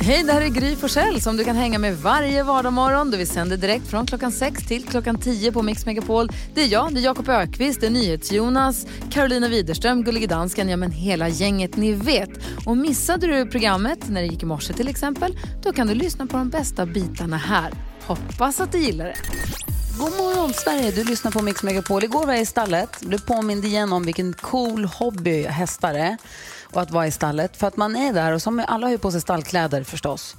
Hej, det här är Gry Forssell som du kan hänga med varje vardagsmorgon. Vi sänder direkt från klockan 6 till klockan 10 på Mix Megapol. Det är jag, det är Jakob Ökvist, det är NyhetsJonas, Carolina Widerström, Gullige Dansken, ja men hela gänget ni vet. Och missade du programmet när det gick i morse till exempel, då kan du lyssna på de bästa bitarna här. Hoppas att du gillar det. God morgon Sverige, du lyssnar på Mix Megapol. Igår var jag i stallet, blev påmind igen om vilken cool hobby hästar är och att vara i stallet. För att man är där och som alla har ju på sig stallkläder förstås.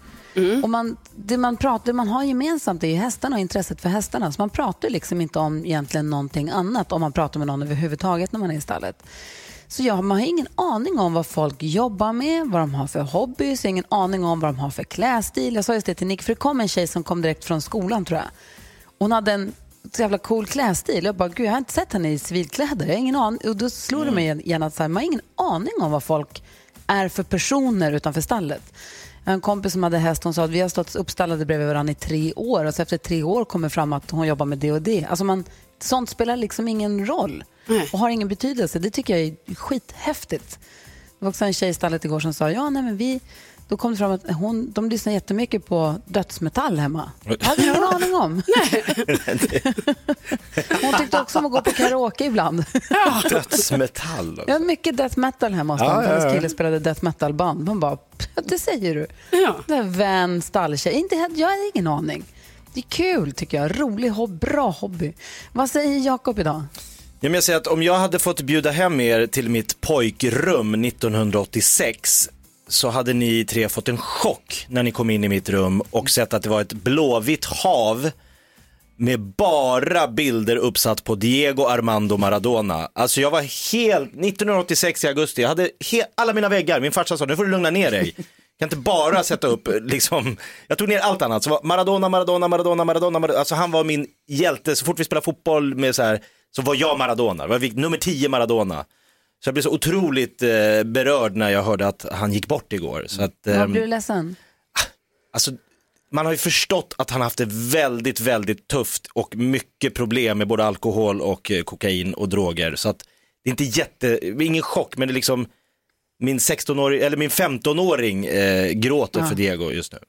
Och man, det, man pratar, det man har gemensamt är ju hästarna och intresset för hästarna. Så man pratar liksom inte om egentligen någonting annat om man pratar med någon överhuvudtaget när man är i stallet. Så ja, man har ingen aning om vad folk jobbar med, vad de har för hobbys, jag har ingen aning om vad de har för klädstil. Jag sa just det till Nick, för det kom en tjej som kom direkt från skolan tror jag. Hon hade en så jävla cool klädstil. Jag bara, gud jag har inte sett henne i civilkläder. Jag har ingen aning. Och då slog det mig igen att man har ingen aning om vad folk är för personer utanför stallet. En kompis som hade häst, hon sa att vi har stått uppstallade bredvid varandra i tre år och så efter tre år kommer fram att hon jobbar med det och det. Alltså man, sånt spelar liksom ingen roll och har ingen betydelse. Det tycker jag är skithäftigt. Det var också en tjej i stallet igår som sa, ja nej men vi, då kom det fram att hon, de lyssnar jättemycket på dödsmetall hemma. Det hade jag ingen aning om. hon tyckte också om att gå på karaoke ibland. Dödsmetall. Jag har mycket death metal hemma hos Ja, dem. ja, ja. Hennes kille spelade death metal-band. Hon bara, det säger du. Ja. Det är vän, stalltjej. Inte, jag har ingen aning. Det är kul tycker jag. Rolig hobby, bra hobby. Vad säger Jakob idag? Ja, jag säger att om jag hade fått bjuda hem er till mitt pojkrum 1986 så hade ni tre fått en chock när ni kom in i mitt rum och sett att det var ett blåvitt hav med bara bilder uppsatt på Diego Armando Maradona. Alltså jag var helt, 1986 i augusti, jag hade he- alla mina väggar, min farsa sa nu får du lugna ner dig. Kan inte bara sätta upp liksom, jag tog ner allt annat. Så var Maradona, Maradona, Maradona, Maradona, Maradona. Alltså han var min hjälte, så fort vi spelade fotboll med så här, så var jag Maradona. Nummer 10 Maradona. Så jag blev så otroligt eh, berörd när jag hörde att han gick bort igår. Så att, Vad ehm, blir du ledsen? Alltså, man har ju förstått att han haft det väldigt, väldigt tufft och mycket problem med både alkohol och eh, kokain och droger. Så att det är inte jätte, ingen chock, men det är liksom min 16-åring, eller min 15-åring eh, gråter för Diego just nu.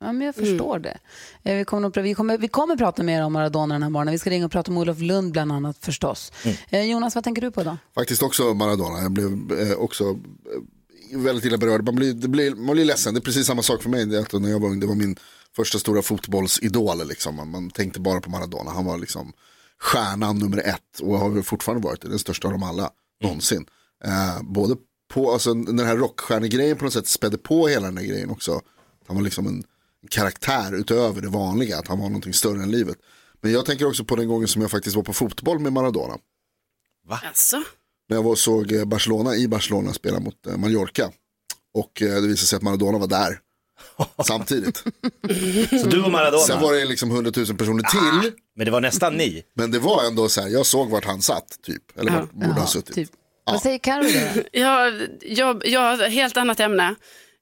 Ja, men jag förstår det. Eh, Vi kommer, vi, kommer, vi kommer prata mer om Maradona den här morgonen. Vi ska ringa och prata med Olof Lund bland annat förstås. Eh, Jonas, vad tänker du på då? Faktiskt också Maradona. Jag blev eh, också eh, väldigt illa berörd. Man blir, det blir, man blir ledsen. Det är precis samma sak för mig. Det när jag var ung, det var min första stora fotbollsidol. Liksom. Man, man tänkte bara på Maradona. Han var liksom stjärnan nummer ett och har fortfarande varit det. Den största av dem alla någonsin. Eh, både på, alltså den här rockstjärnegrejen på något sätt spädde på hela den här grejen också. Han var liksom en karaktär utöver det vanliga. Att han var någonting större än livet. Men jag tänker också på den gången som jag faktiskt var på fotboll med Maradona. Alltså, När jag var såg eh, Barcelona i Barcelona spela mot eh, Mallorca. Och eh, det visade sig att Maradona var där. Samtidigt. Så du och Maradona, Sen var det liksom 100 000 personer till. men det var nästan ni. Men det var ändå så här, jag såg vart han satt typ. Eller vart borde ha suttit. typ. Vad säger Carro jag, jag, jag har ett helt annat ämne.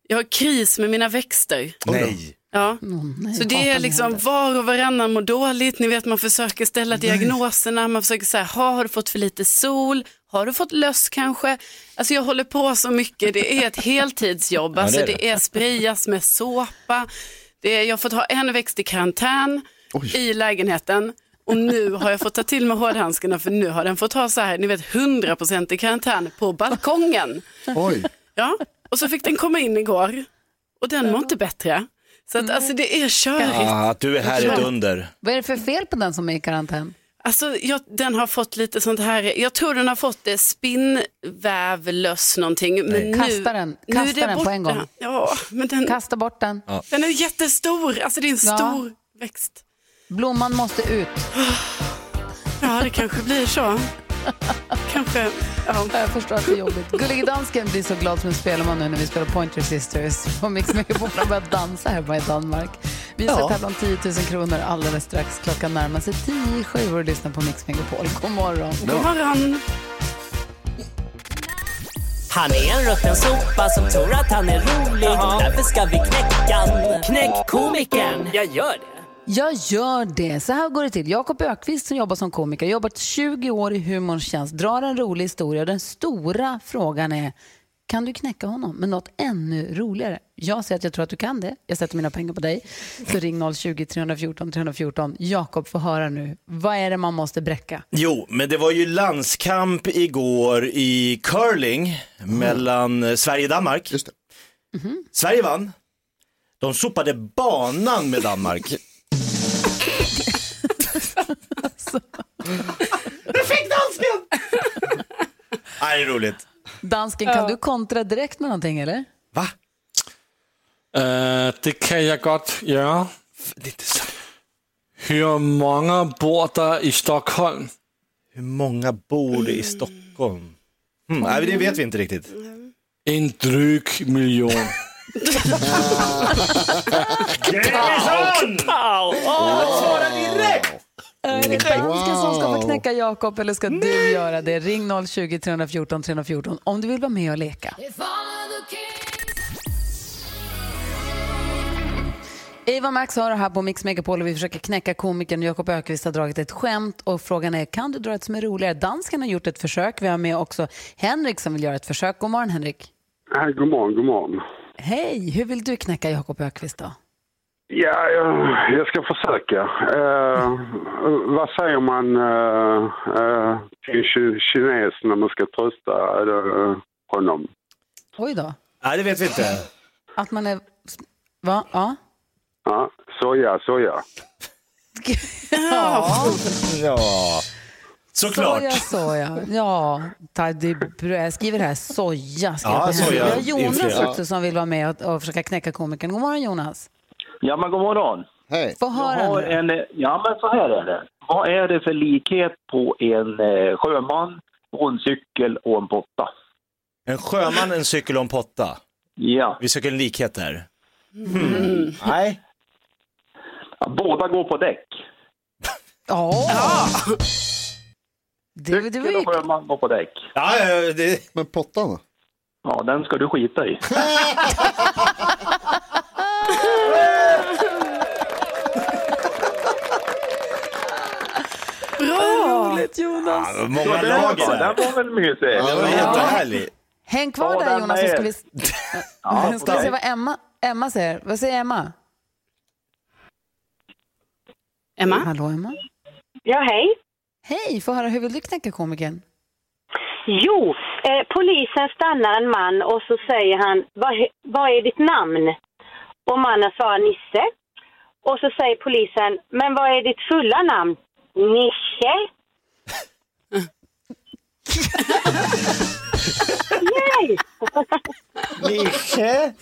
Jag har kris med mina växter. Nej. Ja. Nej, Så det är liksom händer. var och varannan mår dåligt. Ni vet man försöker ställa diagnoserna. Man försöker säga, har du fått för lite sol? Har du fått löss kanske? Alltså jag håller på så mycket. Det är ett heltidsjobb. Alltså det är det, det. är sprayas med såpa. Det är, jag har fått ha en växt i karantän i lägenheten. Och nu har jag fått ta till mig hårdhandskarna för nu har den fått ha så här, ni vet 100% i karantän på balkongen. Oj, Ja, och så fick den komma in igår och den mår inte bättre. Så att, alltså det är körigt. Ah, att du är här är ett under. Vad är det för fel på den som är i karantän? Alltså, jag, den har fått lite sånt här, jag tror den har fått det spinnvävlöss någonting. Men nu, Kasta den. nu Kasta den på en gång. Ja, men den, Kasta bort den. den är jättestor, alltså det är en Ja. stor växt. Blomman måste ut. Ja, det kanske blir så. Kanske, ja. Jag förstår att det är jobbigt. Gullige dansken blir så glad som en spelman nu när vi spelar Pointer Sisters på Mix Megapol. Han börjar dansa här bara i Danmark. Vi ska tävla om 10 000 kronor alldeles strax. Klockan närmar sig 10 i sju och du lyssnar på Mix Megapol. God morgon. God morgon. Han är en rutten sopa som tror att han är rolig. Därför ska vi knäcka han. Knäck komikern. Jag gör det. Jag gör det. Så här går det till. Jakob Ökvist som jobbar som komiker, jobbat 20 år i humorns tjänst, drar en rolig historia. Den stora frågan är, Kan du knäcka honom med något ännu roligare? Jag säger att jag tror att du kan det. Jag sätter mina pengar på dig. Så ring 020-314 314. Jakob får höra nu. Vad är det man måste bräcka? Jo, men det var ju landskamp igår i curling mellan eh, Sverige och Danmark. Just det. Sverige vann. De sopade banan med Danmark. Jag fick dansken! Nej, det är roligt. Dansken, kan du kontra direkt med någonting eller? Va? Øh, det kan jeg godt gøre. Det är inte sant. Hur många bor der i Stockholm? Hur många bor det i Stockholm? Hmm, nej, det vet vi inte riktigt. En dryg million. Grayson! Svara direkt! Är det dansken som ska få knäcka Jakob eller ska du göra det? Ring 020 314 314 om du vill vara med och leka. Eva Max har det här på Mix Megapol och vi försöker knäcka komikern Jakob Ökvist har dragit ett skämt och frågan är kan du dra ett som är roligare? Dansken har gjort ett försök. Vi har med också Henrik som vill göra ett försök. God morgon Henrik. Hej, god morgon, god morgon. Hej, hur vill du knäcka Jakob Ökvist då? Ja, jag, jag ska försöka. Eh, vad säger man eh, eh, till kines när man ska trösta eh, honom? Oj då. Nej, det vet vi inte. Att man är... Va? Ja. Ja, soja, soja. Ja, Ja, såklart. soja, soja. Ja, jag skriver här soja. Ska Ja, soja. Vi har Jonas också som vill vara med och, och försöka knäcka komikern. God morgon Jonas. Ja, men god morgon. Hej. Få Jag höra har nu. en, ja, men så här är det. Vad är det för likhet på en eh, sjöman, och en cykel och en potta? En sjöman, en cykel och en potta. Ja, Vi söker en likhet där. Hmm. Nej. båda går på däck. Ja. Det, det var Cykel ju... och sjöman går på däck. Ja, ja, det... Men pottan då? Ja, den ska du skita i. Roligt Jonas. Ja, många Ja, lag var, där. var väl mysig? Det var jättehärligt. Häng kvar Ja, där Jonas så ska vi, Ja, ska vi se vad Emma, Emma säger. Vad säger Emma? Emma? Hallå Emma. Ja, hej. Hej, få höra hur vill du knäcka komikern? Jo, eh, polisen stannar en man och så säger han, vad, är ditt namn? Och mannen svarar Nisse. Och så säger polisen, men vad är ditt fulla namn? Nisse. Yay! Nische.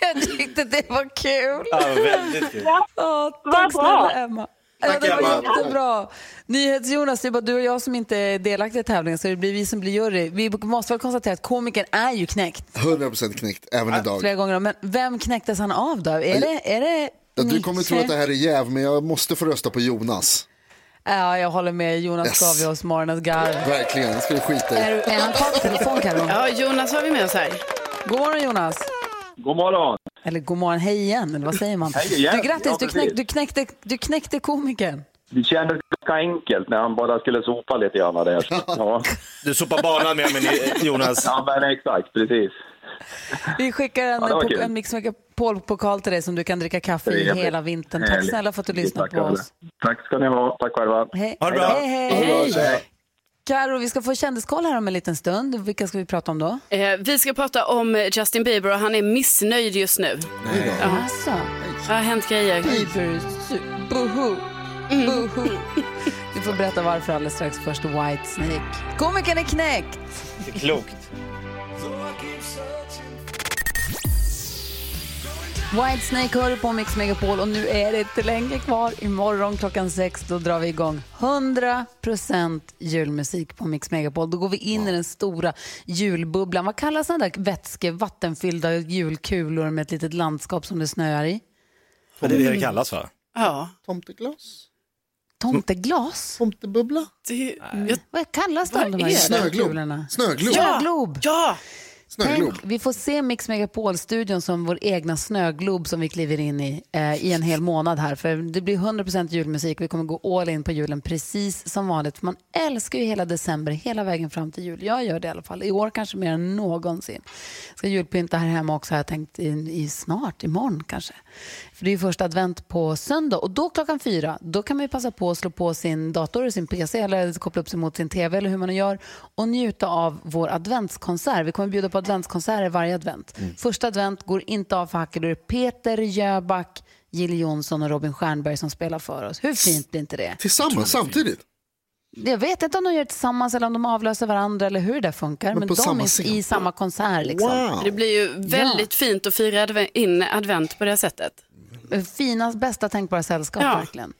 Jag tyckte det var kul. Ja, väldigt kul. Åh, Vad tack bra. snälla Emma. Ja, Tack, det var jättebra. NyhetsJonas, det är bara du och jag som inte är delaktiga i tävlingen så det blir vi som blir jury. Vi måste väl konstatera att komikern är ju knäckt 100% knäckt, även idag. flera gånger. Men vem knäcktes han av då? Är det, är det Ja, du kommer tro att det här är jäv, men jag måste få rösta på Jonas. Ja, jag håller med. Jonas Yes. gav ju oss morgonens garv. Verkligen, det ska du skita i. Är, är han kvar på telefon, Karo? Ja, Jonas har vi med oss här. God morgon, Jonas. God morgon. Eller god morgon, hej igen, eller vad säger man? Hej igen. Du, grattis, Ja, du, knäck, du, knäckte, du knäckte komikern. Det kändes ganska enkelt när han bara skulle sopa lite grann där. Ja, Du sopar banan med mig Jonas. ja men exakt, precis. Vi skickar en, Ja, det po- en Mix Megapol-pokal till dig som du kan dricka kaffe i hela vintern. Tack snälla för att du lyssnar Tack på oss. Tack ska ni ha. Tack själva. Hej, Ha det bra. hej, hej. Hej. Karo, vi ska få kändiskoll här om en liten stund. Vilka ska vi prata om då? Eh, vi ska prata om Justin Bieber och han är missnöjd just nu. Alltså, Det har hänt grejer. Bieber, boho, boho. Vi får berätta varför alldeles strax. Först Whitesnake. Komikern är knäckt! Klokt. Whitesnake hör på Mix Megapol och nu är det inte längre kvar. Imorgon klockan sex då drar vi igång 100% julmusik på Mix Megapol. Då går vi in i den stora julbubblan. Vad kallas den där vätske, vattenfyllda julkulor med ett litet landskap som det snöar i? Ja, det är det det kallas va? Ja, Tomteglas? Tomteglas? Tomtebubbla? det, jag, Vad kallas de, de är här Snöglob. Snöglob? Snöglob! ja, Snöglob. Tänk, vi får se Mix Megapol-studion som vår egna snöglob som vi kliver in i eh, i en hel månad här. För det blir 100% julmusik. Vi kommer gå all in på julen precis som vanligt. Man älskar ju hela december, hela vägen fram till jul. Jag gör det i alla fall. I år kanske mer än någonsin. Jag Ska julpynta här hemma också har jag tänkt i, i snart, imorgon kanske. För det är ju första advent på söndag och då klockan fyra, då kan man ju passa på att slå på sin dator eller sin PC eller koppla upp sig mot sin TV eller hur man nu gör och njuta av vår adventskonsert. Vi kommer bjuda på adventskonserter varje advent. Första advent går inte av för hacker, då är det Peter Jöback, Jill Johnson och Robin Stjernberg som spelar för oss. Hur fint blir inte det? Tillsammans, samtidigt. Jag vet inte om de gör det tillsammans eller om de avlöser varandra eller hur det funkar. Men Men, de samma är scen. i samma konsert. Liksom. Wow. Det blir ju väldigt fint att fira adve- in advent på det sättet. Finast, bästa tänkbara sällskap Ja. verkligen.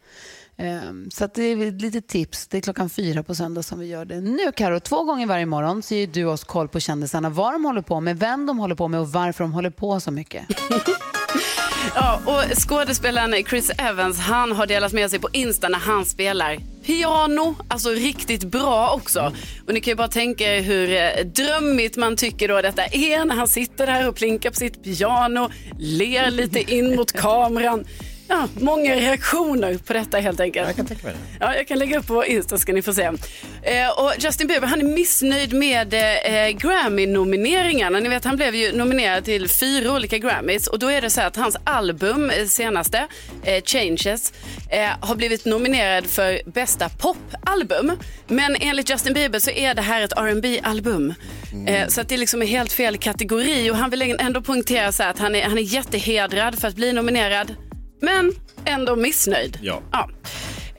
Ehm, så det är ett litet tips. Det är klockan fyra på söndag som vi gör det. Nu Karo, två gånger varje morgon så ger du oss koll på kändisarna. Vad de håller på med, vem de håller på med och varför de håller på så mycket. Ja, och skådespelaren Chris Evans han har delat med sig på Insta när han spelar piano, alltså riktigt bra också. Och ni kan ju bara tänka er hur eh, drömmigt man tycker då detta är när han sitter där och plinkar på sitt piano, ler lite in mot kameran. Ja, många reaktioner på detta helt enkelt. Jag kan tänka mig det. Ja, jag kan lägga upp på Insta ska ni få se. Eh, och Justin Bieber han är missnöjd med eh, Grammy-nomineringarna. Ni vet han blev ju nominerad till fyra olika Grammys och då är det så att hans album, eh, senaste, eh, Changes, eh, har blivit nominerad för bästa popalbum. Men enligt Justin Bieber så är det här ett rb album Eh, så att det liksom är helt fel kategori och han vill ändå poängtera så att han är, han är jättehedrad för att bli nominerad. Men ändå missnöjd. Ja. Ja.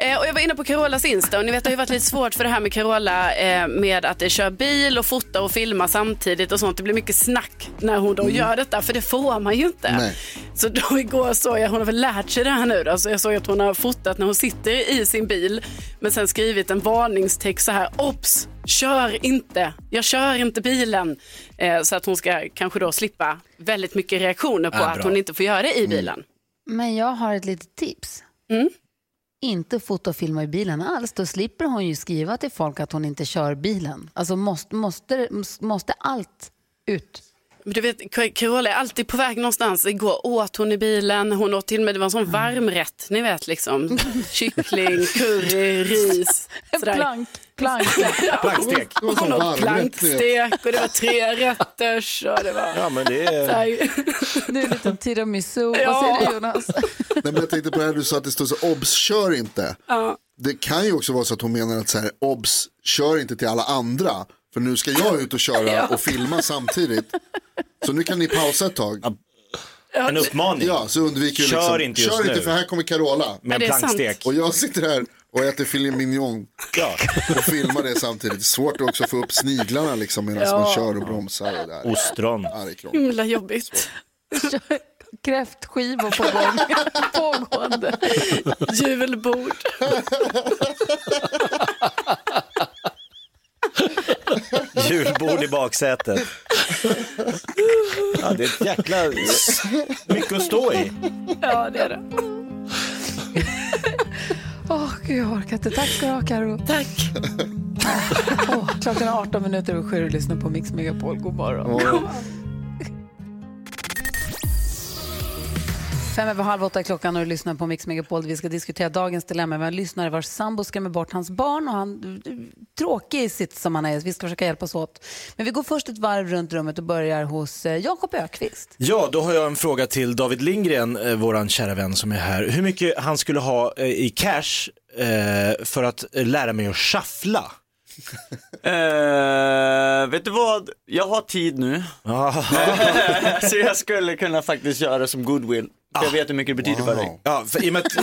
Eh, och jag var inne på Carolas Insta och ni vet det har ju varit lite svårt för det här med Carola eh, med att köra bil och fota och filma samtidigt och sånt. Det blir mycket snack när hon då gör detta för det får man ju inte. Nej. Så då igår såg jag, hon har väl lärt sig det här nu då, så jag såg att hon har fotat när hon sitter i sin bil men sen skrivit en varningstext så här, ops, kör inte, jag kör inte bilen. Eh, så att hon ska kanske då slippa väldigt mycket reaktioner på Ja, att bra. hon inte får göra det i bilen. Men jag har ett litet tips. Mm. Inte fota och filma i bilen alls. Då slipper hon ju skriva till folk att hon inte kör bilen. Alltså måste, måste, måste allt ut. Du vet, Carola är alltid på väg någonstans. Igår åt hon i bilen, hon åt till och med, det var en sån varmrätt, ni vet liksom. Kyckling, curry, ris. Sådär. Plank, plank. Plankstek. Det Hon åt plankstek och det var tre rätters och det var... Ja, men det är... Det är lite tiramisu. Ja. Vad säger du Jonas? Nej, men jag tänkte på det här du sa att det står så obs, kör inte. Det kan ju också vara så att hon menar att så här, obs, kör inte till alla andra. För nu ska jag ut och köra och filma samtidigt. Så nu kan ni pausa ett tag. En uppmaning. Ja, så undviker vi Kör liksom, inte just kör inte nu. för här kommer Carola. Med en plankstek. Och jag sitter här och äter filet mignon Ja. och filmar det samtidigt. Svårt också att få upp sniglarna liksom medan man kör och bromsar. Och det här. Ostron. Ja, det är. Himla jobbigt. Kräftskivor på gång. Pågående. Julbord. Julbord i baksätet. Ja, det är ett jäkla mycket att stå i. Ja, det är det. Åh, gud, jag orkar inte. Tack ska du ha, Karo. Tack. Åh, klockan är 18 minuter och sju och lyssnar på Mix Megapol. God morgon. Fem över halv åtta klockan och du lyssnar på Mix Megapol. Vi ska diskutera dagens dilemma. Har en lyssnare vars sambo skrämmer bort hans barn och han tråkig i sitt som han är. Vi ska försöka hjälpas åt. Men vi går först ett varv runt rummet och börjar hos eh, Jakob Ökvist. Ja, då har jag en fråga till David Lindgren, eh, våran kära vän som är här. Hur mycket han skulle ha eh, i cash eh, för att eh, lära mig att shuffla? Eh, vet du vad? Jag har tid nu. Så jag skulle kunna faktiskt göra det som goodwill. För jag vet hur mycket det betyder för dig. Ja, för i, och med att,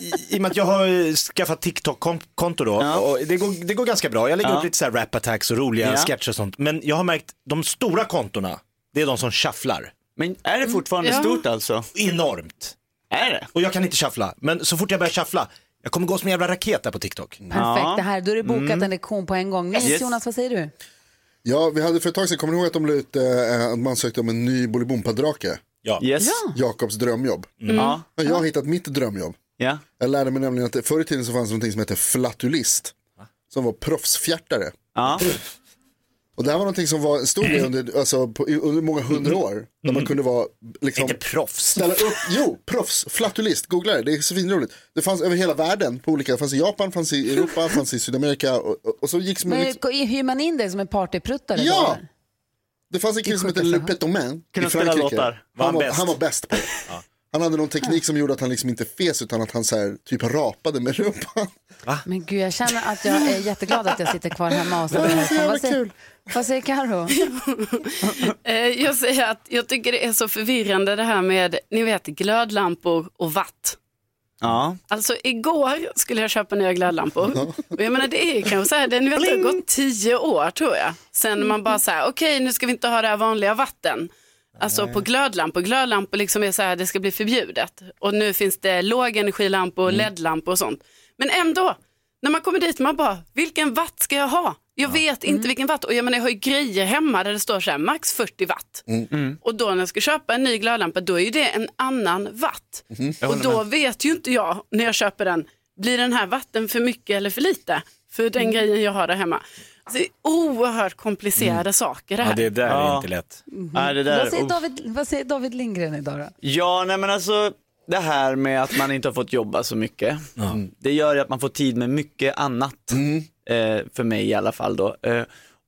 i, i och med att jag har skaffat TikTok-konto då, Ja. och det, går, det går ganska bra. Jag lägger Ja. upp lite så här rap attacks och roliga Ja. sketcher och sånt. Men jag har märkt, de stora kontona, det är de som shufflar. Men är det fortfarande Ja. stort alltså? Enormt. Är det? Och jag kan inte shuffla, men så fort jag börjar shuffla, jag kommer gå som en jävla raket där på TikTok. Perfekt, det här. Då är det bokat en lektion på en gång. Nej, Yes. Jonas, vad säger du? Ja, vi hade för ett tag sedan, kommer ni ihåg att de la ut eh, att man sökte om en ny Bolibompa-drake? Ja. Yes. Jakobs drömjobb. Ja. Men jag har hittat mitt drömjobb. ja. Jag lärde mig nämligen att förr i tiden så fanns det någonting som hette flatulist. Som var proffsfjärtare. Ja. Och det här var någonting som var en stor grej under, alltså, på, under många hundra år. När man kunde vara liksom, Inte proffs. ställa upp, jo, proffs, flattulist, googla det, det är så roligt. Det fanns över hela världen, på olika, det fanns i Japan, fanns i Europa, fanns i Sydamerika och, och, så gick man Men liksom, hyr man in dig som en partypruttare? Ja! eller? Det fanns en kille som hette Le Petomain i Frankrike. låtar. Var han Han var, bäst? han var bäst på det. Han hade någon teknik som gjorde att han liksom inte fes utan att han så här, typ rapade med rumpan. Men gud, jag känner att jag är jätteglad att jag sitter kvar hemma och så Ja, vad, jävla säger, kul. vad säger Karo? Eh, Jag säger att jag tycker det är så förvirrande det här med, ni vet, glödlampor och watt. Ja. Alltså igår skulle jag köpa nya glödlampor. Och jag menar det är kanske så här, det, har gått tio år tror jag. Sen man bara så här, okej nu ska vi inte ha det här vanliga vatten. Alltså på glödlampor, glödlampor liksom är så här, det ska bli förbjudet. Och nu finns det lågenergilampor, LED-lampor och sånt. Men ändå, när man kommer dit man bara, vilken watt ska jag ha? Jag vet inte vilken watt. Och jag menar jag har ju grejer hemma där det står så här, max 40 watt. Och då när jag ska köpa en ny glödlampa då är ju det en annan watt. Och då vet ju inte jag när jag köper den, blir den här vatten för mycket eller för lite? För den grejen jag har där hemma. Alltså, det är oerhört komplicerade saker det Ja, här. det där är Ja. inte lätt. Nej, det där, Vad säger. David, vad säger David Lindgren idag då? Ja, nej men alltså det här med att man inte har fått jobba så mycket. Mm. Det gör ju att man får tid med mycket annat. Eh, för mig i alla fall då. Eh,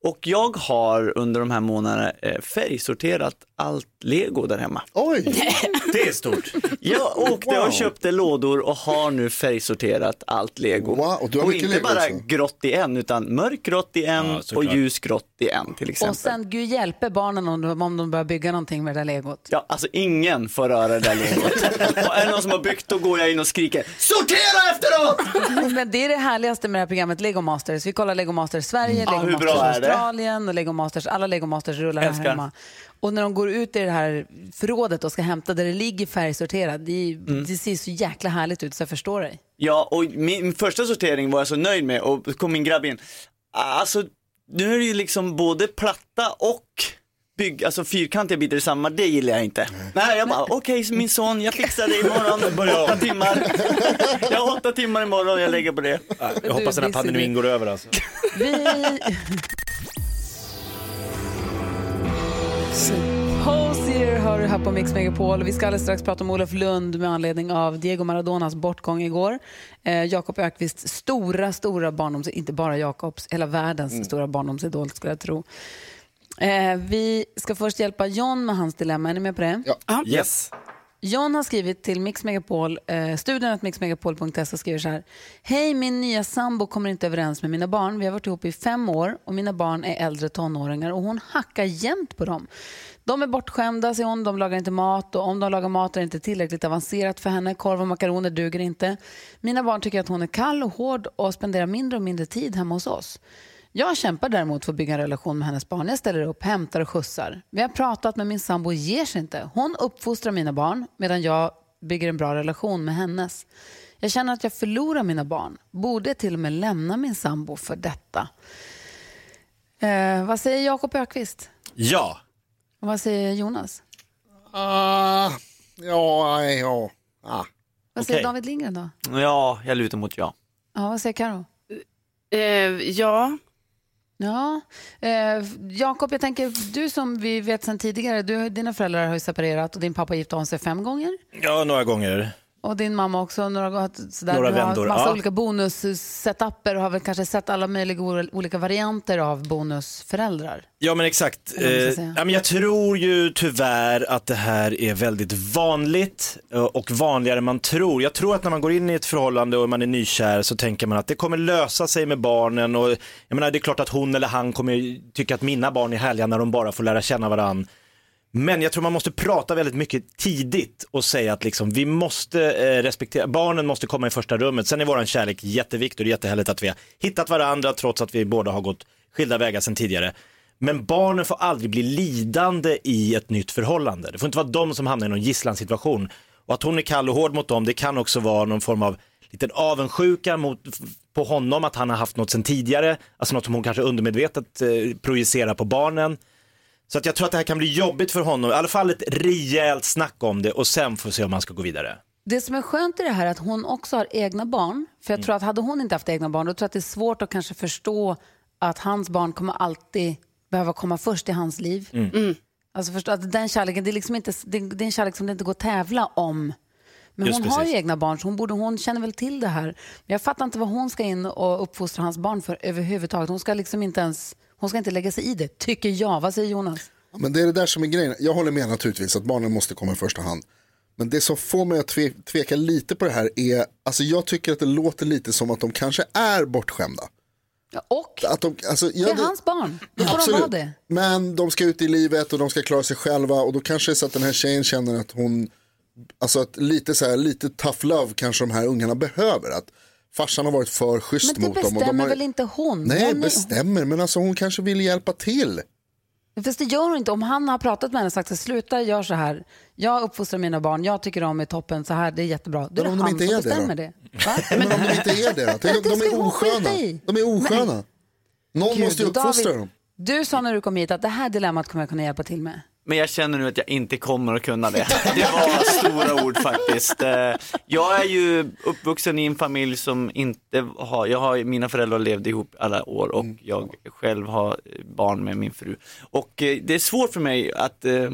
och jag har under de här månaderna eh, färgsorterat allt lego där hemma. Oj, Det är stort. Jag åkte Wow. och köpte lådor och har nu färgsorterat allt lego. Wow, och du har mycket inte lego bara också. grått i en, utan mörkgrått i en Ja, och ljusgrått i en till exempel. Och sen, Gud hjälper barnen om de, om de börjar bygga någonting med det där legot. Ja, alltså ingen får röra det där legot. och är det någon som har byggt då går jag in och skriker sortera efteråt! Men det är det härligaste med det här programmet Lego Masters. Vi kollar Lego Masters Sverige, Ja, Lego hur Masters? Australien och Lego Masters, alla Lego Masters rullar här hemma. Och när de går ut i det här förrådet och ska hämta där det ligger färgsorterat, det, är- Mm. det ser så jäkla härligt ut så jag förstår dig. Ja, och min, första sortering var jag så nöjd med och då kom min grabb in. Alltså, nu är det ju liksom både platta och bygg, alltså fyrkantiga bitar i samma, det gillar jag inte. Nej, jag bara, okej så min son, jag fixar det imorgon, åtta timmar. jag har åtta timmar imorgon, jag lägger på det. Jag hoppas den här pandemin går över alltså. Vi... Hosier hör du här på Mix Megapol. Vi ska alldeles strax prata om Olof Lund med anledning av Diego Maradonas bortgång igår. Eh, Jakob Ökvists stora, stora barndoms... Inte bara Jakobs, hela världens stora barndomsidol skulle jag tro. Eh, vi ska först hjälpa John med hans dilemma. Är ni med på det? Ja. Yes. John har skrivit till Mix Megapol, eh, studion att mixmegapol.se och skriver så här. Hej, min nya sambo kommer inte överens med mina barn. Vi har varit ihop i fem år och mina barn är äldre tonåringar och hon hackar jämt på dem. De är bortskämda, säger hon. De lagar inte mat och om de lagar mat är det inte tillräckligt avancerat för henne. Korv och makaroner duger inte. Mina barn tycker att hon är kall och hård och spenderar mindre och mindre tid hemma hos oss. Jag kämpar däremot för att bygga en relation med hennes barn. Jag ställer upp, hämtar och skjutsar. Vi har pratat med min sambo ger sig inte. Hon uppfostrar mina barn medan jag bygger en bra relation med hennes. Jag känner att jag förlorar mina barn. Borde till och med lämna min sambo för detta. Eh, vad säger Jakob Ökvist? Ja. Och vad säger Jonas? Ah, ja, ja. Ah. Vad säger. David Lindgren då? Ja, jag lutar mot ja. Ja, vad säger Karo? Eh, ja, Ja, eh, Jakob, jag tänker, du som vi vet sedan tidigare, du, dina föräldrar har ju separerat och din pappa gifte om sig fem gånger. Ja, några gånger. Och din mamma också, några. Sådär. Några vändor, massa ja. olika bonussetuper och har väl kanske sett alla möjliga olika varianter av bonusföräldrar. Ja men exakt. Eh, ja, men jag tror ju tyvärr att det här är väldigt vanligt eh, och vanligare än man tror. Jag tror att när man går in i ett förhållande och man är nykär så tänker man att det kommer lösa sig med barnen och jag menar det är klart att hon eller han kommer tycka att mina barn är härliga när de bara får lära känna varandra. Men jag tror man måste prata väldigt mycket tidigt och säga att liksom, vi måste eh, respektera, barnen måste komma i första rummet. Sen är våran kärlek jätteviktig och det är jättehärligt att vi har hittat varandra trots att vi båda har gått skilda vägar sedan tidigare. Men barnen får aldrig bli lidande i ett nytt förhållande. Det får inte vara de som hamnar i någon gisslansituation. Och att hon är kall och hård mot dem, det kan också vara någon form av liten avundsjuka mot, på honom, att han har haft något sedan tidigare. Alltså något som hon kanske undermedvetet eh, projicerar på barnen. Så att jag tror att det här kan bli jobbigt för honom, i alla fall ett rejält snack om det och sen får vi se om man ska gå vidare. Det som är skönt i det här är att hon också har egna barn. För Mm. jag tror att hade hon inte haft egna barn, då tror jag att det är svårt att kanske förstå att hans barn kommer alltid behöva komma först i hans liv. Mm. Alltså förstå att den kärleken, det är, liksom inte, det, det är en kärlek som det inte går att tävla om. Men Just hon har ju precis. egna barn så hon, borde, hon känner väl till det här. Men jag fattar inte vad hon ska in och uppfostra hans barn för överhuvudtaget. Hon ska liksom inte ens, hon ska inte lägga sig i det, tycker jag. Vad säger Jonas? Men det är det där som är grejen. Jag håller med naturligtvis att barnen måste komma i första hand. Men det som får mig att tve, tveka lite på det här är, alltså jag tycker att det låter lite som att de kanske är bortskämda. Ja, och Att de, alltså, det ja, är hans barn, då får de Absolut. vara det. Men de ska ut i livet och de ska klara sig själva och då kanske det är så att den här tjejen känner att hon, alltså att lite så här, lite tough love kanske de här ungarna behöver. Att farsan har varit för schysst Men det mot dem. Och de bestämmer har, väl inte hon? Nej, hon bestämmer, men alltså hon kanske vill hjälpa till. Fast det gör hon inte. Om han har pratat med henne och sagt att sluta gör så här. Jag uppfostrar mina barn, jag tycker de är toppen, så här, det är jättebra. Då är Men det de han inte som det bestämmer det. Va? Men om de inte är det då? Tänk, det de ska är osköna. De är osköna. Någon Gud, måste ju uppfostra David, dem. Du sa när du kom hit att det här dilemmat kommer jag kunna hjälpa till med. Men jag känner nu att jag inte kommer att kunna det. Det var stora ord faktiskt. Eh, Jag är ju uppvuxen i en familj som inte har, jag har, mina föräldrar levde ihop alla år och jag själv har barn med min fru. Och eh, det är svårt för mig att eh,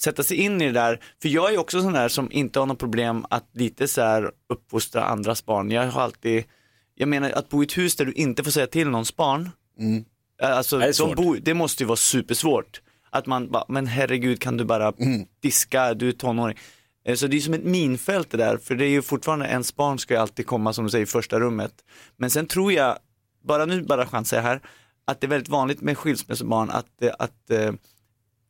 sätta sig in i det där, för jag är också sån där som inte har något problem att lite så här uppfostra andras barn. Jag har alltid, jag menar att bo i ett hus där du inte får säga till någons barn, Alltså, Det de bor, det måste ju vara supersvårt. Att man bara, men herregud kan du bara diska, du är tonåring. Eh, Så det är som ett minfält det där, för det är ju fortfarande, ens barn ska ju alltid komma som du säger i första rummet. Men sen tror jag, bara nu bara chansar jag här, att det är väldigt vanligt med skilsmässobarn att, eh, att eh,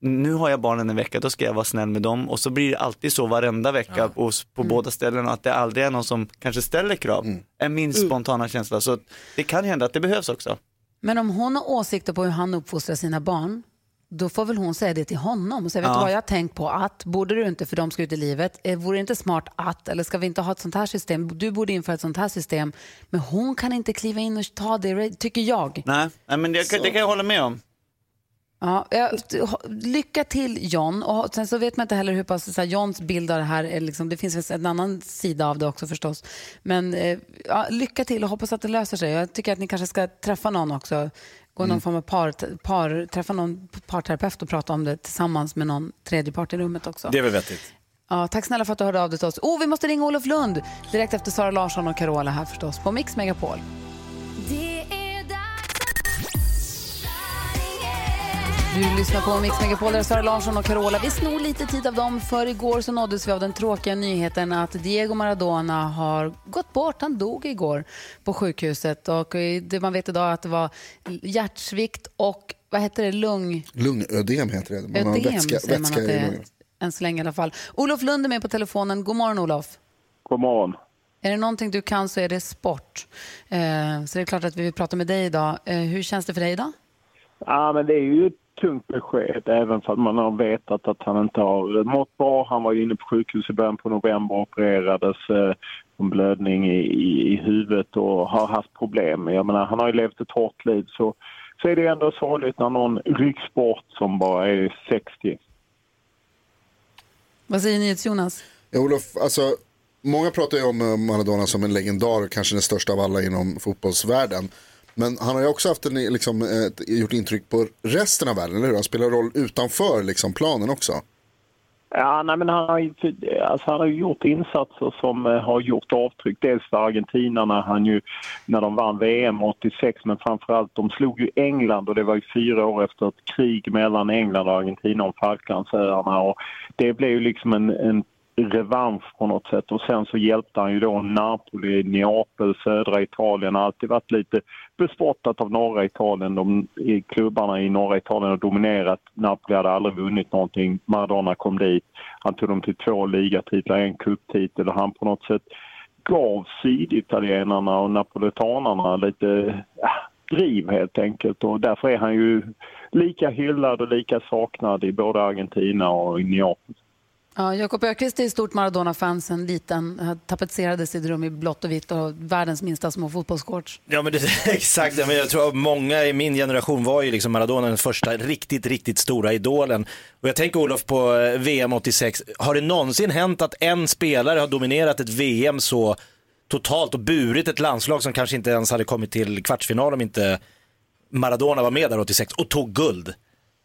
nu har jag barnen en vecka, då ska jag vara snäll med dem och så blir det alltid så varenda vecka på, på båda ställena att det aldrig är någon som kanske ställer krav, är min spontana känsla. Så det kan hända att det behövs också. Men om hon har åsikter på hur han uppfostrar sina barn, då får väl hon säga det till honom och säga, vet Ja. du vad jag har tänkt på att, borde du inte för de ska ut i livet, eh, vore det inte smart att, eller ska vi inte ha ett sånt här system, du borde införa ett sånt här system, men hon kan inte kliva in och ta det, tycker jag. Nej, nej men det, kan- det kan jag hålla med om. Ja, lycka till John. Och sen så vet man inte heller hur pass så här, Johns bild av det här är. Liksom, det finns en annan sida av det också förstås. Men eh, ja, lycka till och hoppas att det löser sig. Jag tycker att ni kanske ska träffa någon också. Gå någon form av par, par, träffa någon parterapeut och prata om det tillsammans med någon tredje part i rummet också. Det är väl vettigt. Ja, tack snälla för att du hörde av dig till oss. Oh, vi måste ringa Olof Lund direkt efter Sara Larsson och Carola här förstås på Mix Megapol. Du lyssnar på Mix Megapol, där är Sara Larsson och Carola. Vi snor lite tid av dem, för igår så nåddes vi av den tråkiga nyheten att Diego Maradona har gått bort. Han dog igår på sjukhuset och det man vet idag är att det var hjärtsvikt och vad heter det, lung... Lungödem heter det. Man har Ödem vätska, säger man vätska att det är, än så länge i alla fall. Olof Lund är med på telefonen. God morgon Olof. God morgon. Är det någonting du kan så är det sport. Eh, så det är klart att vi vill prata med dig idag. Eh, hur känns det för dig idag? Ja, men det är ju ett tungt besked även för att man har vetat att han inte har mått bra. Han var inne på sjukhus i början på november och opererades eh, en blödning i, i, i huvudet och har haft problem. Jag menar, han har ju levt ett hårt liv så, så är det ändå sorgligt när någon rycks bort som bara är 60. Vad säger NyhetsJonas? Ja, Olof, alltså, många pratar ju om eh, Maradona som en legendar, kanske den största av alla inom fotbollsvärlden. Men han har ju också haft en, liksom, ett, gjort intryck på resten av världen, eller hur? Han spelar roll utanför liksom, planen också. Ja, nej, men han har, ju, alltså, han har gjort insatser som eh, har gjort avtryck. Dels för Argentina när, han ju, när de vann VM 86 men framförallt de slog ju England och det var ju fyra år efter ett krig mellan England och Argentina om Falklandsöarna. Och det blev ju liksom en, en revansch på något sätt och sen så hjälpte han ju då Napoli, Neapel, södra Italien har alltid varit lite bespottat av norra Italien. De i klubbarna i norra Italien har dominerat. Napoli hade aldrig vunnit någonting. Maradona kom dit. Han tog dem till två ligatitlar, en cuptitel och han på något sätt gav syditalienarna och napolitanerna lite ja, driv helt enkelt och därför är han ju lika hyllad och lika saknad i både Argentina och i Neapel. Ja, Jakob Ökvist är ett stort Maradona-fan sen liten. Han Tapetserade sitt rum i blått och vitt och världens minsta små fotbollsshorts. Ja men det, exakt, men jag tror att många i min generation var ju liksom Maradona den första riktigt, riktigt stora idolen. Och jag tänker Olof på eh, VM 86, har det någonsin hänt att en spelare har dominerat ett VM så totalt och burit ett landslag som kanske inte ens hade kommit till kvartsfinal om inte Maradona var med där 86 och tog guld?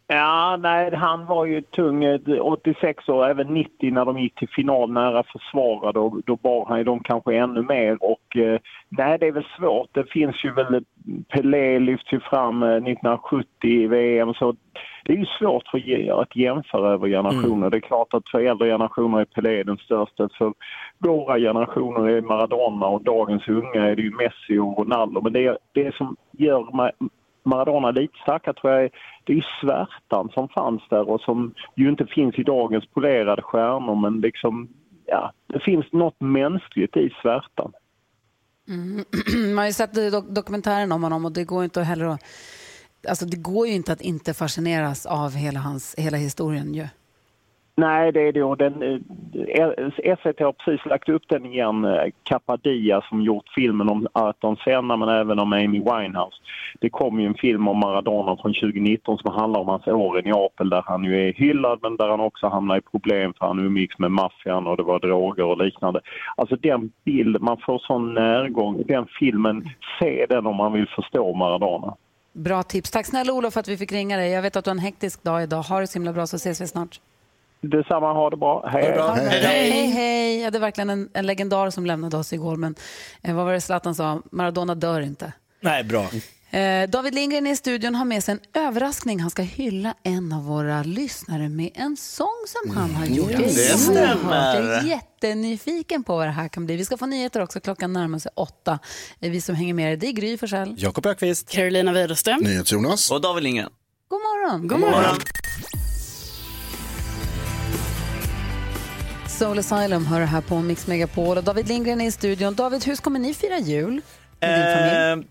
Ja, nej, han var ju tung eh, 86 och även 90 när de gick till final nära försvara. Då, då bar han ju dem kanske ännu mer. Och, eh, nej, det är väl svårt. Det finns ju väl, Pelé lyfts ju fram eh, 1970 i VM. Så det är ju svårt för att jämföra över generationer. Det är klart att för äldre generationer är Pelé den största. För våra generationer är Maradona och dagens unga är det ju Messi och Ronaldo. Men det, det som gör Maradona lite starkare tror jag är, det är ju svärtan som fanns där och som ju inte finns i dagens polerade stjärnor men liksom, ja, det finns något mänskligt i svärtan. Mm. Man har ju sett dokumentären om honom och det går ju inte heller att... Alltså det går ju inte att inte fascineras av hela, hans, hela historien ju. Nej, det är det. Och den, eh, SVT har precis lagt upp den igen, eh, Kapadia som gjort filmen om Ayrton Senna men även om Amy Winehouse. Det kom ju en film om Maradona från 2019 som handlar om hans år i Neapel där han ju är hyllad men där han också hamnar i problem för han umgicks med maffian och det var droger och liknande. Alltså den bild, man får sån närgång, den filmen, se den om man vill förstå Maradona. Bra tips. Tack snälla Olof för att vi fick ringa dig. Jag vet att du har en hektisk dag idag. Ha det så himla bra så ses vi snart. Detsamma, ha det bra. Hej, Hej, hej. hej. Ja, det är verkligen en, en legendar som lämnade oss igår. Men eh, vad var det Zlatan sa? Maradona dör inte. Nej, bra. Eh, David Lindgren i studion har med sig en överraskning. Han ska hylla en av våra lyssnare med en sång som han har gjort. det Jag är stämmer. Jag är jättenyfiken på vad det här kan bli. Vi ska få nyheter också. Klockan närmar sig åtta. Eh, Vi som hänger med er, det är Gry Forssell. Jakob Ökvist. Carolina Widerström. NyhetsJonas. Och David Lindgren. God morgon. God morgon. Soul Asylum hör här på Mix Megapol och David Lindgren är i studion. David, hur kommer ni fira jul? Eh,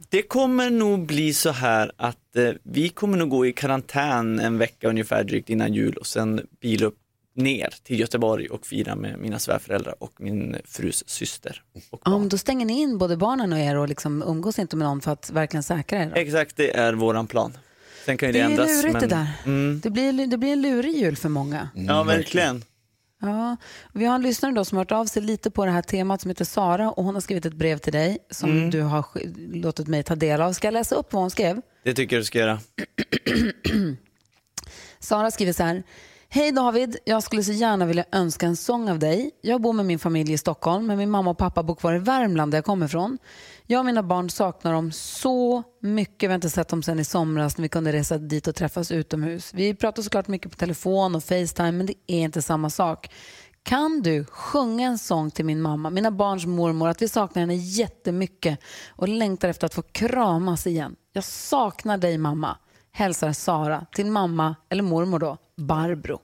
det kommer nog bli så här att eh, vi kommer nog gå i karantän en vecka ungefär drygt innan jul och sen bila upp ner till Göteborg och fira med mina svärföräldrar och min frus syster. Ja, men då stänger ni in både barnen och er och liksom umgås inte med någon för att verkligen säkra er. Då. Exakt, det är våran plan. Sen kan ju Det det, är ändras. lurigt men... det där. Mm. Det, blir, det blir en lurig jul för många. Ja, verkligen. Ja, vi har en lyssnare då som har hört av sig lite på det här temat som heter Sara och hon har skrivit ett brev till dig som Mm. du har låtit mig ta del av. Ska jag läsa upp vad hon skrev? Det tycker jag du ska göra. Sara skriver så här. Hej David, jag skulle så gärna vilja önska en sång av dig. Jag bor med min familj i Stockholm, men min mamma och pappa bor kvar i Värmland där jag kommer ifrån. Jag och mina barn saknar dem så mycket. Vi har inte sett dem sedan i somras när vi kunde resa dit och träffas utomhus. Vi pratar såklart mycket på telefon och Facetime, men det är inte samma sak. Kan du sjunga en sång till min mamma, mina barns mormor, att vi saknar henne jättemycket och längtar efter att få kramas igen? Jag saknar dig mamma. Hälsar Sara till mamma, eller mormor då, Barbro.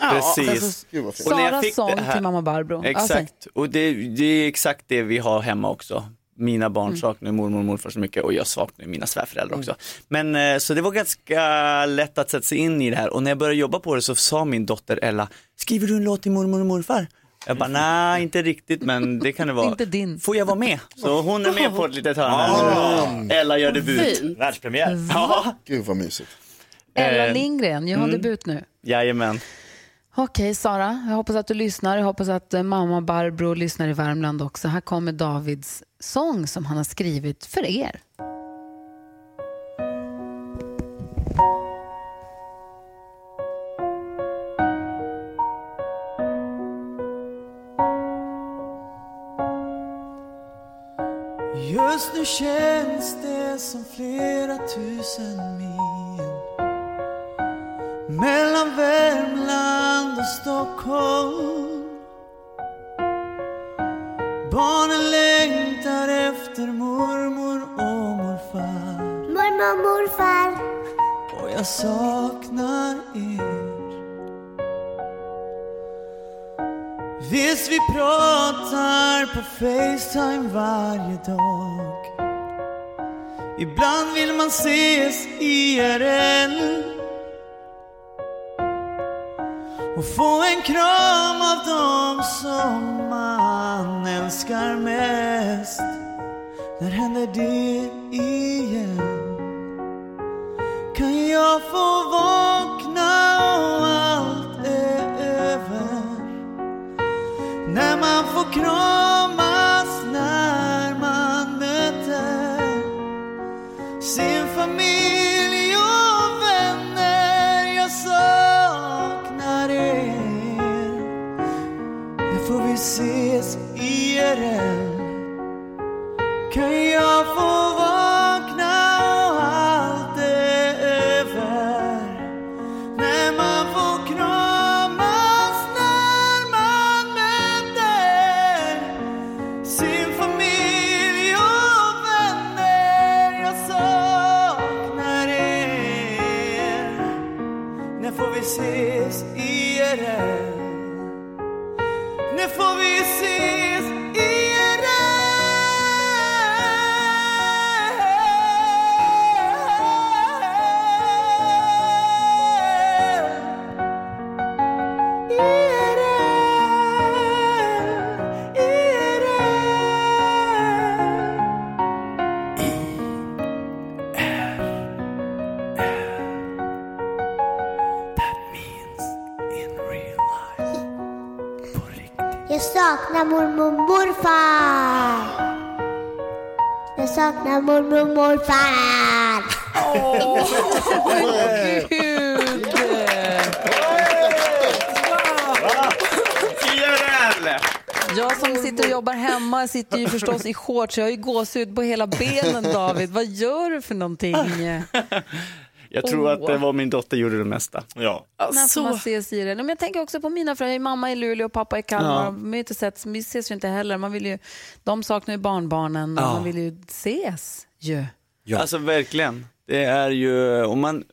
Precis. Alltså, Saras sång till mamma Barbro. Ja. Exakt, och det, det är exakt det vi har hemma också. Mina barn Mm. saknar mormor och morfar så mycket och jag saknar mina svärföräldrar också. Men eh, så det var ganska lätt att sätta sig in i det här och när jag började jobba på det så sa min dotter Ella, skriver du en låt till mormor och morfar? Jag bara, nej inte riktigt men det kan det vara. Inte din. Får jag vara med? Så hon är med på ett litet hörn här. Ella gör debut. Fint. Världspremiär. Ja, Gud vad mysigt. Ella Eh, Lindgren, jag har mm. debut nu. jajamän. Okej Sara, jag hoppas att du lyssnar. Jag hoppas att eh, mamma Barbro lyssnar i Värmland också. Här kommer Davids sång som han har skrivit för er. Just nu känns det som flera tusen mil mellan världen Stockholm. Barnen längtar efter mormor och morfar. Mormor, morfar. Och jag saknar er. Visst vi pratar på Facetime varje dag. Ibland vill man ses IRL. Och få en kram av dem som man älskar mest. När händer det igen? Kan jag få vakna och allt är över? När man får kram saknar mormor och morfar. Jag saknar mormor och morfar. IRL! Jag som sitter och jobbar hemma sitter ju förstås i shorts. Jag har ju gåshud på hela benen, David. Vad gör du för någonting? Jag tror att det var min dotter gjorde det mesta. Ja. När får man ses i det? Men jag tänker också på mina föräldrar. Mamma i Luleå och pappa i Kalmar. Ja. Inte sett, vi ses ju inte heller. Man vill ju, de saknar ju barnbarnen Ja. man vill ju ses ju. Alltså verkligen. Det är ju, och man,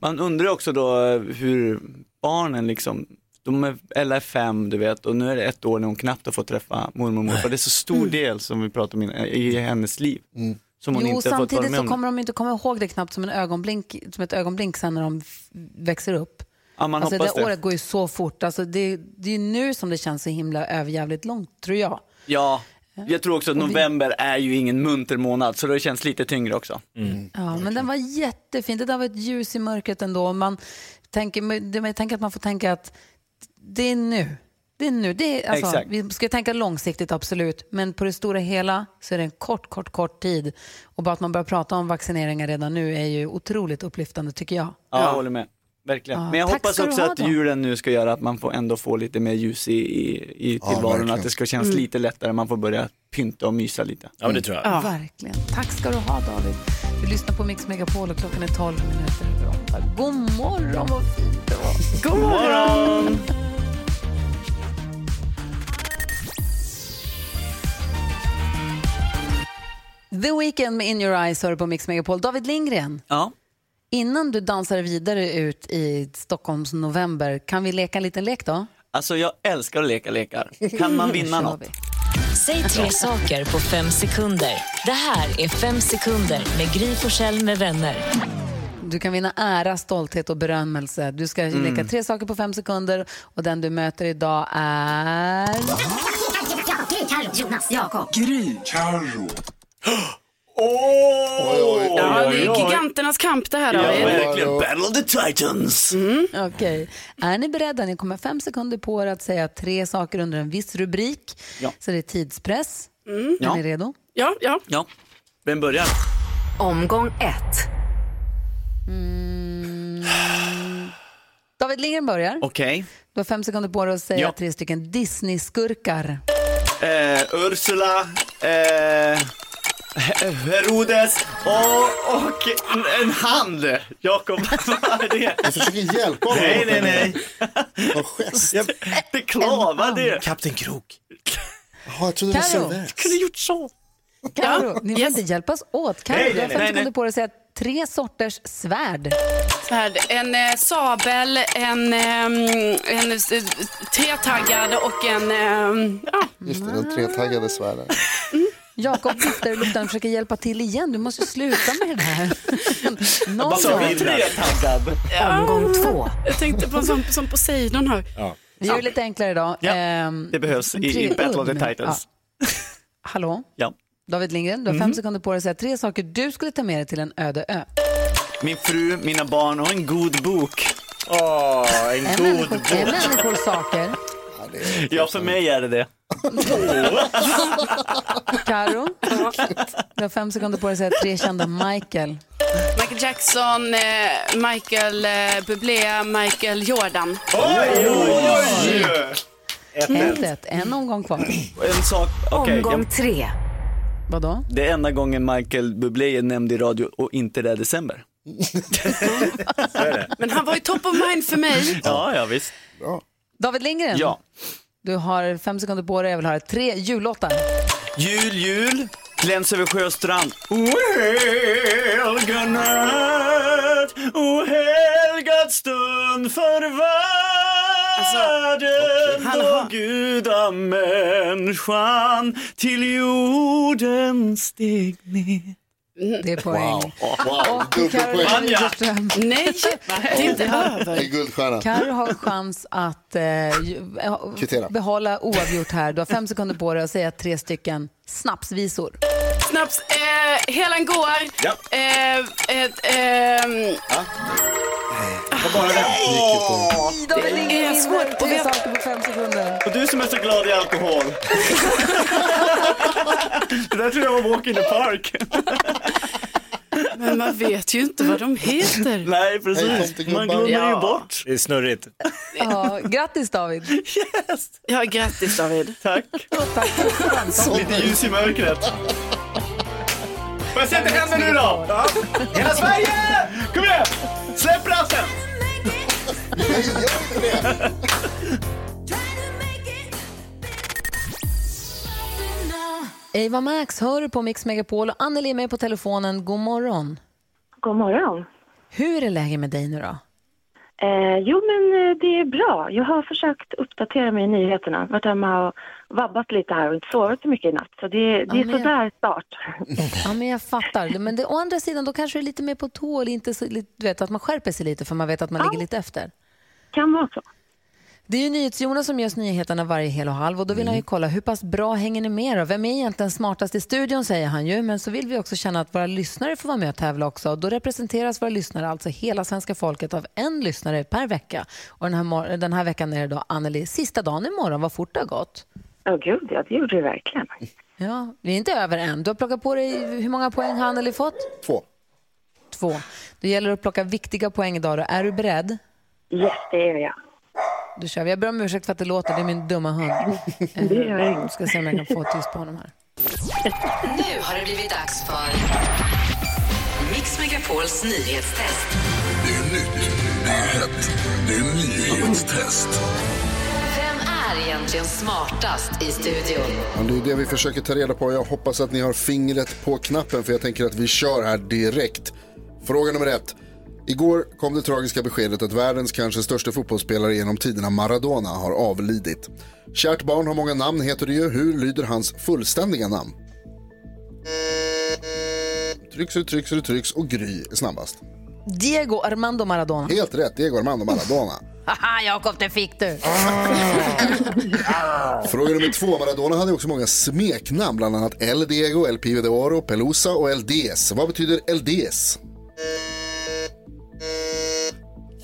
man undrar också då hur barnen liksom, de är, Ella är fem du vet och nu är det ett år när hon knappt har fått träffa mormor och morfar. Det är så stor del som vi pratar om i, i hennes liv. Som hon Jo, inte har fått vara samtidigt med så om. kommer de inte komma ihåg det knappt som, en ögonblink, som ett ögonblink sen när de växer upp. Ja, man alltså, det det. året går ju så fort. Alltså, det, det är nu som det känns så himla överjävligt långt, tror jag. Ja, jag tror också att november är ju ingen munter månad så det känns lite tyngre också. Ja, men den var jättefin. Det där var ett ljus i mörkret ändå. Man tänker, jag tänker att man får tänka att det är nu. Det är nu. Det är, alltså, Exakt. vi ska tänka långsiktigt, absolut. Men på det stora hela så är det en kort, kort, kort tid. Och bara att man börjar prata om vaccineringar redan nu är ju otroligt upplyftande, tycker jag. Ja, jag håller med. Verkligen. Ja, Men jag hoppas också att då. julen nu ska göra att man får ändå få lite mer ljus i, i, i Ja, tillvaron, verkligen. att det ska kännas Mm. lite lättare, man får börja pynta och mysa lite. Ja, det tror jag. Ja. Verkligen. Tack ska du ha, David. Vi lyssnar på Mix Megapol och klockan är 12 minuter över åtta. God morgon, vad fint det var. God morgon! The Weeknd med In Your Eyes hör på Mix Megapol. David Lindgren, Ja. innan du dansar vidare ut i Stockholms november, kan vi leka en liten lek då? Alltså jag älskar att leka lekar. Kan man vinna något? vi. Säg tre saker på fem sekunder. Det här är Fem sekunder med Gry Forssell med vänner. Du kan vinna ära, stolthet och berömmelse. Du ska Mm. leka tre saker på fem sekunder och den du möter idag är... Jonas, Jakob. Gry, Carro. Ja, det är giganternas kamp det här Ja, David. verkligen. Battle of the Titans. Okej. Är ni beredda? Ni kommer fem sekunder på er att säga tre saker under en viss rubrik. Ja. Så det är tidspress. Är Ja. ni redo? Ja, ja. Ja. Vem börjar? Omgång ett. Mm. David Lindgren börjar. Okej. Du har fem sekunder på dig att säga Ja. tre stycken Disney-skurkar. Eh, Ursula, eh, Herodes och, och en, en hand. Jakob, vad är det? Jag försöker hjälpa honom. Nej, nej, nej. Någon gest. Det klavar det. Kapten Krok. Jaha, jag trodde det var Karo. serverat. Kunde gjort så. Karo, ni får inte hjälpas åt. Karo, Nej, du har nej, fem nej, sekunder nej. på dig att säga tre sorters svärd. Svärd. En eh, sabel, en, ehm, en eh, tretaggad och en... ehm, ja. Just det, den tretaggade svärden. Jakob viftar i luften och försöker hjälpa till igen. Du måste sluta med det här. Någon gång. Omgång två. Jag tänkte på en sån som Poseidon har. Vi gör det lite enklare idag. Ja, Ehm, Det behövs i, i Battle of the. Titans. Hallå? Ja. David Lindgren, du har fem sekunder på dig att säga tre saker du skulle ta med dig till en öde ö. Min fru, mina barn och en god bok. Åh, en Är god människor, är bok. människor saker? Ja, för mig är det det. Karo, du har fem sekunder på dig att säga tre kända Michael. Michael Jackson, eh, Michael eh, Bublé, Michael Jordan. Oj, oj, oj! 1-1. En omgång kvar. En sak, okej. Omgång jag- tre. Vadå? Det är enda gången Michael Bublé är nämnd i radio och inte det är december. Men han var ju top of mind för mig. Ja, ja visst. David Lindgren. Ja. Du har fem sekunder på dig. Jag vill höra tre jullåtar. Jul, jul, gläns över sjö och strand. O helga natt, o helgad stund för världen han då har- gudamänniskan till jorden steg ner. Det är poäng. Wow, Och dubbelpoäng. Nej, det är inte över. En guldstjärna. Carro har chans att eh, eh, behålla oavgjort här. Du har fem sekunder på dig att säga tre stycken snapsvisor. Snaps, eh, Helan går. Ja. Eh, ett, ehm, bara den. Det är svårt. Och tre saker på fem sekunder. Och du som är så glad i alkohol. det där tror jag var Walk in the Park. Men man vet ju inte vad de heter. Nej, precis. Man glömmer ju Ja. bort. Det är snurrigt. Ja, grattis David. Yes. Ja, grattis David. Tack. Lite ljus i mörkret. Får jag se till händerna nu då? Ja. Hela Sverige! Kom igen! Släpp rassen! Eva Max hör du på Mix Megapol och Anneli är med på telefonen. God morgon. God morgon. Hur är läget med dig nu då? Eh, jo, men eh, det är bra. Jag har försökt uppdatera mig i nyheterna. Varit hemma och vabbat lite här och inte sovit så mycket i natt. Så det, det Ja, är sådär start. Ja, men jag fattar. Men det, å andra sidan, då kanske du är lite mer på tå eller inte så, du vet, att man skärper sig lite för man vet att man ligger lite efter. Kan vara så. Det är ju NyhetsJonas som gör oss nyheterna varje hel och halv och då vill han ju kolla hur pass bra hänger ni med då? Vem är egentligen smartast i studion säger han ju, men så vill vi också känna att våra lyssnare får vara med och tävla också. Och Då representeras våra lyssnare, alltså hela svenska folket, av en lyssnare per vecka. Och den här, den här veckan är det då Anneli, sista dagen imorgon, vad fort det har gått. Åh gud, ja, det gjorde det verkligen. Ja, vi är inte över än. Du har plockat på dig, hur många poäng har Anneli fått? Två. Två. Det gäller att plocka viktiga poäng idag då. Är du beredd? Yes, det är jag. Då kör vi. Jag ber om ursäkt för att det låter, det är min dumma hund. Det gör Eh. Ska se om jag kan få tyst på honom här. Nu har det blivit dags för Mix Megapols nyhetstest. Det är nytt, det är hett, det är nyhetstest. Egentligen smartast i studion? Ja, det är det vi försöker ta reda på. Jag hoppas att ni har fingret på knappen för jag tänker att vi kör här direkt. Fråga nummer ett. Igår kom det tragiska beskedet att världens kanske största fotbollsspelare genom tiderna Maradona har avlidit. Kärt barn har många namn heter det ju. Hur lyder hans fullständiga namn? Trycks och trycks och trycks och Gry är snabbast. Diego Armando Maradona. Helt rätt, Diego Armando Maradona. Haha, Jakob, det fick du. Fråga nummer två. Maradona hade också många smeknamn, bland annat El Diego, El Pibe de Oro, Pelusa och El Diez. Vad betyder El Diez?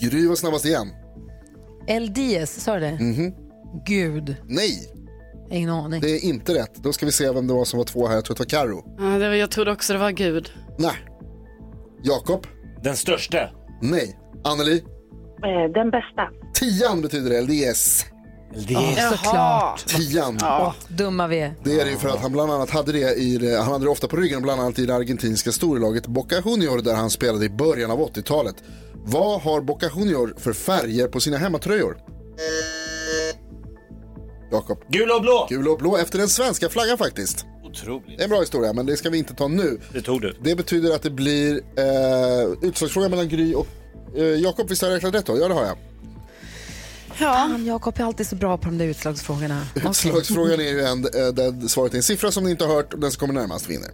Gry var snabbast igen. El Diez, sa du det? Mhm. Gud, Nej, ingen aning. det är inte rätt. Då ska vi se vem det var som var två här. Jag tror att det var Karo. Ja, det var, jag trodde också det var Gud. Nej. Jakob? Den största. Nej. Anneli? Eh, den bästa. Tian betyder El Diez. Ja, såklart. Tian. Åh, dumma vi är. Det är det ju för att han bland annat hade det i det, han hade det ofta på ryggen, bland annat i det argentinska storlaget Boca Junior där han spelade i början av 80-talet. Vad har Boca Junior för färger på sina hemmatröjor? Jakob. Gul och blå. Gul och blå efter den svenska flaggan faktiskt. Otroligt. Det är en bra historia, men det ska vi inte ta nu. Det tog du. Det betyder att det blir eh, utslagsfråga mellan Gry och eh, Jakob. Visst har jag räknat rätt då? Ja, det har jag. Ja. Jakob är alltid så bra på de där utslagsfrågorna. Utslagsfrågan är ju en, eh, där svaret är en siffra som ni inte har hört och den som kommer närmast vinner.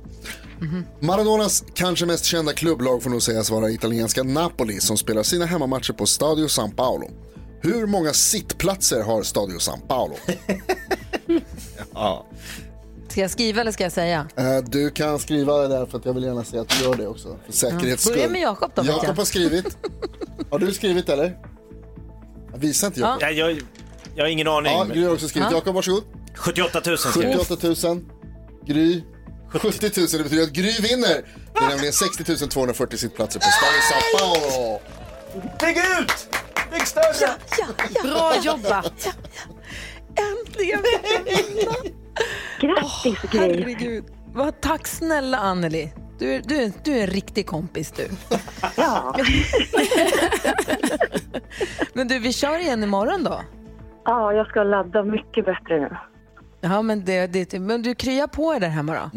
Maradonas kanske mest kända klubblag får nog sägas vara italienska Napoli som spelar sina hemmamatcher på Stadio San Paolo. Hur många sittplatser har Stadio San Paolo? Ja. Ska jag skriva eller ska jag säga? Eh, Du kan skriva det där för att jag vill gärna säga att du gör det också. För säkerhets Ja. Börja skull. med Jakob då, vet jag. Jakob har skrivit. Har du skrivit eller? Visa inte Jakob. Ja, jag, jag har ingen aning. Ja, Gry har också skrivit. Ja. Jakob, varsågod. 78 000 skrev jag. 78 000. Gry. 70 000. Det betyder att Gry vinner. Det är nämligen 60 240 sittplatser på Stadio San Paolo. Bygg ut! Bygg större! Bra jobbat. Äntligen Grattis Åh, herregud. Vad, tack snälla Anneli. Du, är- du, är- du är en riktig kompis du. Ja. Men du, vi kör igen imorgon då. Ja, jag ska ladda mycket bättre nu. Ja, men, det, det, men du kryar på er där hemma då.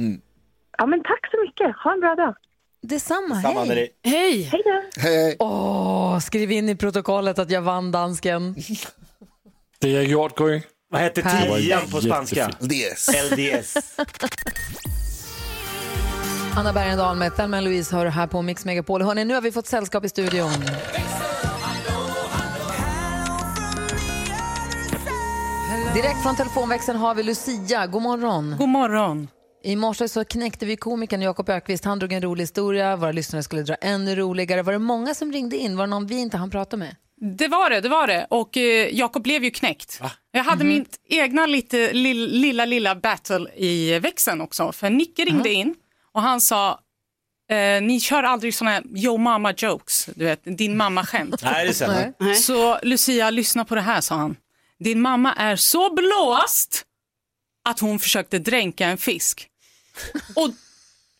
Ja, men tack så mycket. Ha en bra dag. Detsamma, Samma hej. Hej! Hej då. Hej. Åh, skriv in i protokollet att jag vann dansken. Det jag gjort, Gry. Vad hette tian på spanska? LDS. LDS. Anna Bergendahl med Thelma Louise hör här på Mix Megapol. Hörrni, nu har vi fått sällskap i studion. Direkt från telefonväxeln har vi Lucia. God morgon. God morgon. I morse så knäckte vi komikern Jakob Ökvist. Han drog en rolig historia. Våra lyssnare skulle dra ännu roligare. Var det många som ringde in? Var det någon vi inte hann prata med? Det var det, det var det. Och eh, Jakob blev ju knäckt. Jag hade mitt egna lite, lill, lilla, lilla battle i växeln också. För Nicke ringde in och han sa, eh, ni kör aldrig såna här yo mama jokes, du vet, din mamma-skämt. Nej, det stämmer. Så Lucia, lyssna på det här, sa han. Din mamma är så blåst att hon försökte dränka en fisk. Och,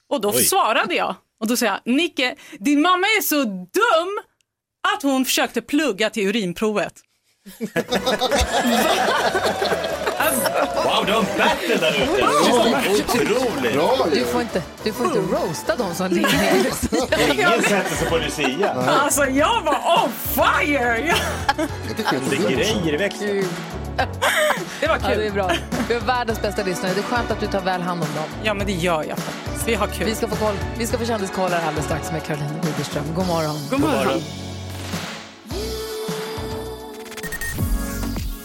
och då Oj. svarade jag. Och då sa jag, Nicke, din mamma är så dum att hon försökte plugga till urinprovet. Wow, du har en battle där ute. Otroligt. Bra Du får inte, du får inte roasta dem som ringer. Ingen sätter sig på Lucia. Alltså jag var on fire! Det är grejer i växeln. Det var Ja, det är kul. bra. Vi har världens bästa lyssnare. Det är skönt att du tar väl hand om dem. Ja men det gör jag faktiskt. Vi har kul. Vi ska få, koll. Vi ska få kändiskoll här alldeles strax med Carolina Widerström. God morgon. God morgon.